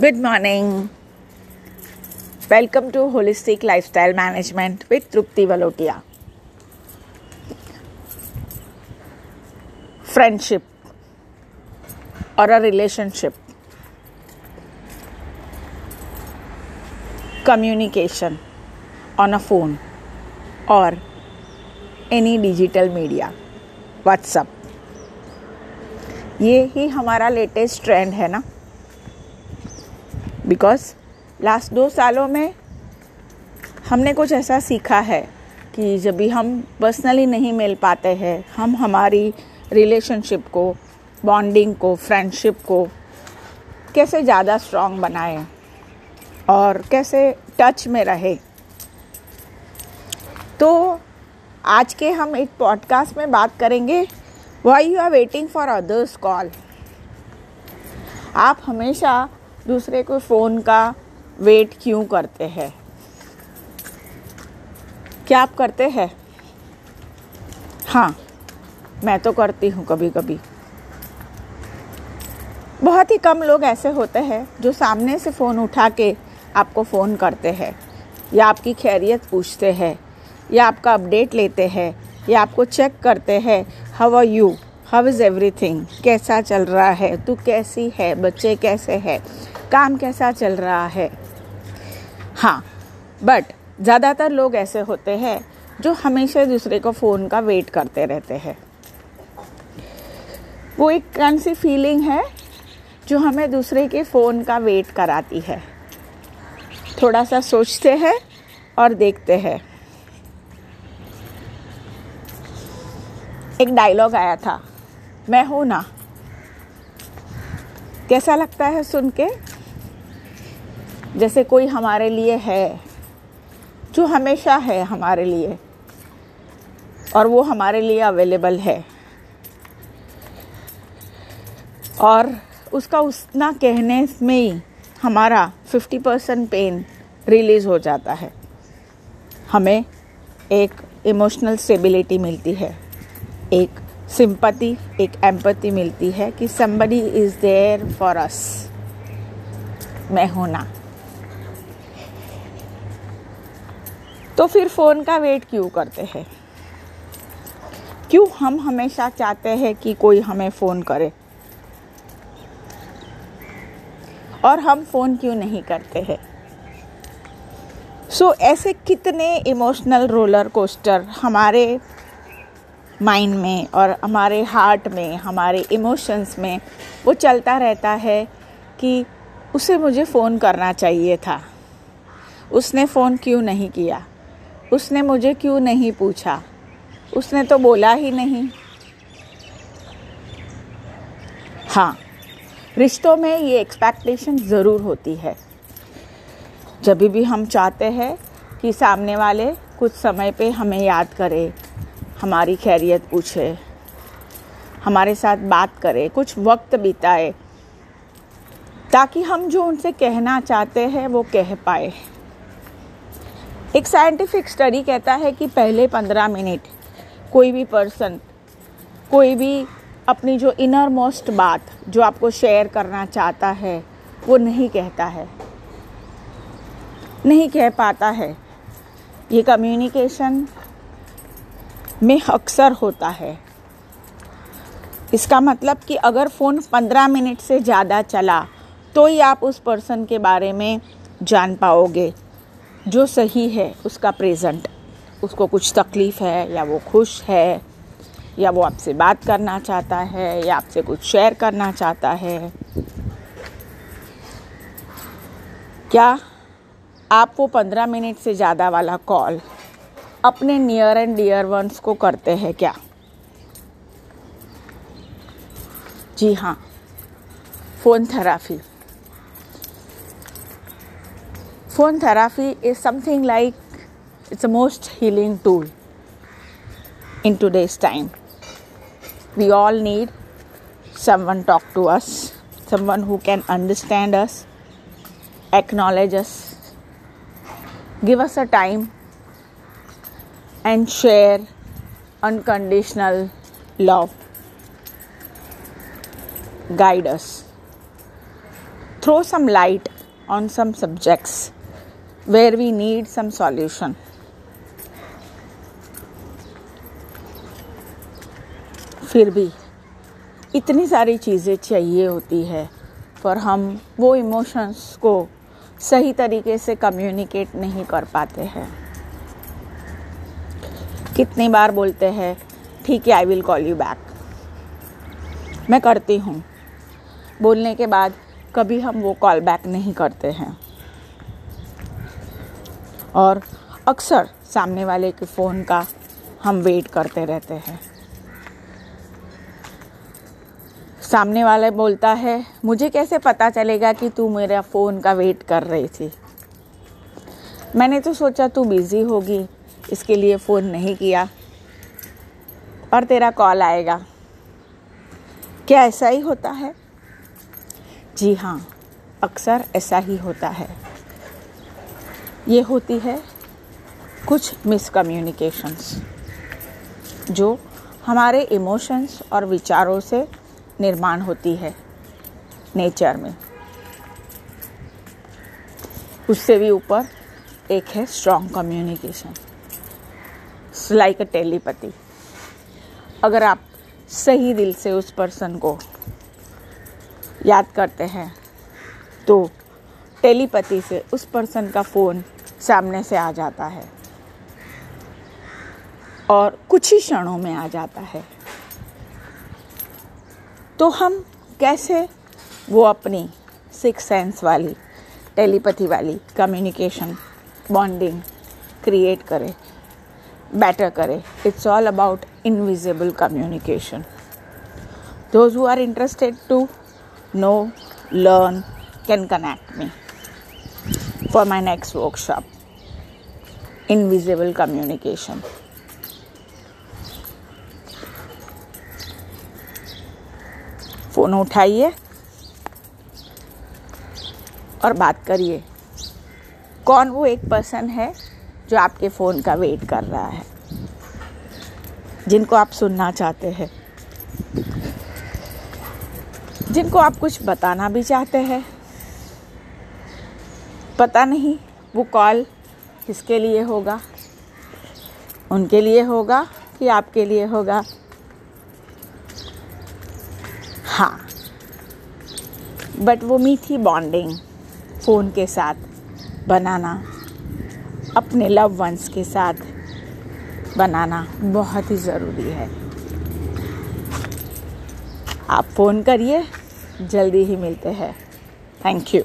Good morning welcome to holistic lifestyle management with Trupti Valotia friendship और a relationship communication on a phone और any digital media WhatsApp ये ही हमारा latest trend है ना? Because last दो सालों में हमने कुछ ऐसा सीखा है कि जब भी हम पर्सनली नहीं मिल पाते हैं, हम हमारी रिलेशनशिप को बॉन्डिंग को फ्रेंडशिप को कैसे ज़्यादा स्ट्रॉन्ग बनाएँ और कैसे टच में रहे। तो आज के हम एक पॉडकास्ट में बात करेंगे why you are waiting for others call आप हमेशा दूसरे को फ़ोन का वेट क्यों करते हैं? क्या आप करते हैं? हाँ मैं तो करती हूँ कभी कभी बहुत ही कम लोग ऐसे होते हैं जो सामने से फ़ोन उठा के आपको फ़ोन करते हैं, या आपकी खैरियत पूछते हैं, या आपका अपडेट लेते हैं, या आपको चेक करते हैं how are you how is everything कैसा चल रहा है? तू कैसी है? बच्चे कैसे हैं? काम कैसा चल रहा है? हाँ बट ज़्यादातर लोग ऐसे होते हैं जो हमेशा दूसरे को फ़ोन का वेट करते रहते हैं। वो एक कौन सी फीलिंग है जो हमें दूसरे के फ़ोन का वेट कराती है। थोड़ा सा सोचते हैं और देखते हैं। एक डायलॉग आया था, मैं हूँ ना? कैसा लगता है सुन के? जैसे कोई हमारे लिए है, जो हमेशा है हमारे लिए, और वो हमारे लिए अवेलेबल है। और उसका उतना कहने में ही हमारा 50 परसेंट पेन रिलीज़ हो जाता है। हमें एक इमोशनल स्टेबिलिटी मिलती है, एक सिंपति एक एम्पति मिलती है कि somebody is there for us मैं होना तो फिर फ़ोन का वेट क्यों करते हैं? क्यों हम हमेशा चाहते हैं कि कोई हमें फ़ोन करे? और हम फ़ोन क्यों नहीं करते हैं? सो so, ऐसे कितने इमोशनल रोलर कोस्टर हमारे माइंड में और हमारे हार्ट में हमारे इमोशंस में वो चलता रहता है कि उसे मुझे फ़ोन करना चाहिए था। उसने फ़ोन क्यों नहीं किया? उसने मुझे क्यों नहीं पूछा? उसने तो बोला ही नहीं। हाँ रिश्तों में ये एक्सपेक्टेशन ज़रूर होती है। जब भी हम चाहते हैं कि सामने वाले कुछ समय पे हमें याद करे, हमारी खैरियत पूछे, हमारे साथ बात करे, कुछ वक्त बिताए, ताकि हम जो उनसे कहना चाहते हैं वो कह पाए। एक साइंटिफिक स्टडी कहता है कि पहले पंद्रह मिनट कोई भी पर्सन कोई भी अपनी जो इनर मोस्ट बात जो आपको शेयर करना चाहता है, वो नहीं कहता है। नहीं कह पाता है। ये कम्युनिकेशन में अक्सर होता है। इसका मतलब कि अगर फ़ोन पंद्रह मिनट से ज़्यादा चला तो ही आप उस पर्सन के बारे में जान पाओगे। जो सही है, उसका प्रेजेंट उसको कुछ तकलीफ़ है, या वो खुश है, या वो आपसे बात करना चाहता है, या आपसे कुछ शेयर करना चाहता है। क्या आप वो पंद्रह मिनट से ज़्यादा वाला कॉल अपने नियर एंड डियर वंस को करते हैं क्या? जी हाँ। Phone therapy phone therapy is something like it's the most healing tool in today's time. We all need someone talk to us, someone who can understand us, acknowledge us, give us a time and share unconditional love. Guide us. Throw some light on some subjects where we need some solution. फिर भी इतनी सारी चीज़ें चाहिए होती है, पर हम वो इमोशंस को सही तरीके से कम्युनिकेट नहीं कर पाते हैं। कितनी बार बोलते हैं, ठीक है I will call you back मैं करती हूँ। बोलने के बाद कभी हम वो कॉल बैक नहीं करते हैं। और अक्सर सामने वाले के फ़ोन का हम वेट करते रहते हैं। सामने वाला बोलता है, मुझे कैसे पता चलेगा कि तू मेरा फ़ोन का वेट कर रही थी? मैंने तो सोचा, तू बिज़ी होगी, इसके लिए फ़ोन नहीं किया और तेरा कॉल आएगा। क्या ऐसा ही होता है? जी हाँ अक्सर ऐसा ही होता है। ये होती है कुछ मिसकम्युनिकेशंस जो हमारे इमोशंस और विचारों से निर्माण होती है नेचर में। उससे भी ऊपर एक है strong communication like a telepathy अगर आप सही दिल से उस पर्सन को याद करते हैं तो टेलीपति से उस पर्सन का फ़ोन सामने से आ जाता है और कुछ ही क्षणों में आ जाता है। तो हम कैसे वो अपनी सिक्स सेंस वाली टेलीपैथी वाली कम्युनिकेशन बॉन्डिंग क्रिएट करें बेटर करें। It's all about invisible communication those who are interested to know learn can connect me for my next workshop invisible communication phone उठाइए और बात करिए। कौन वो एक पर्सन है जो आपके फ़ोन का वेट कर रहा है? जिनको आप सुनना चाहते हैं। जिनको आप कुछ बताना भी चाहते हैं। पता नहीं वो कॉल किसके लिए होगा। उनके लिए होगा कि आपके लिए होगा। हाँ। बट वो मीठी बॉन्डिंग फ़ोन के साथ, बनाना, अपने लव वंस के साथ बनाना बहुत ही ज़रूरी है। आप फ़ोन करिए, जल्दी ही मिलते हैं। Thank you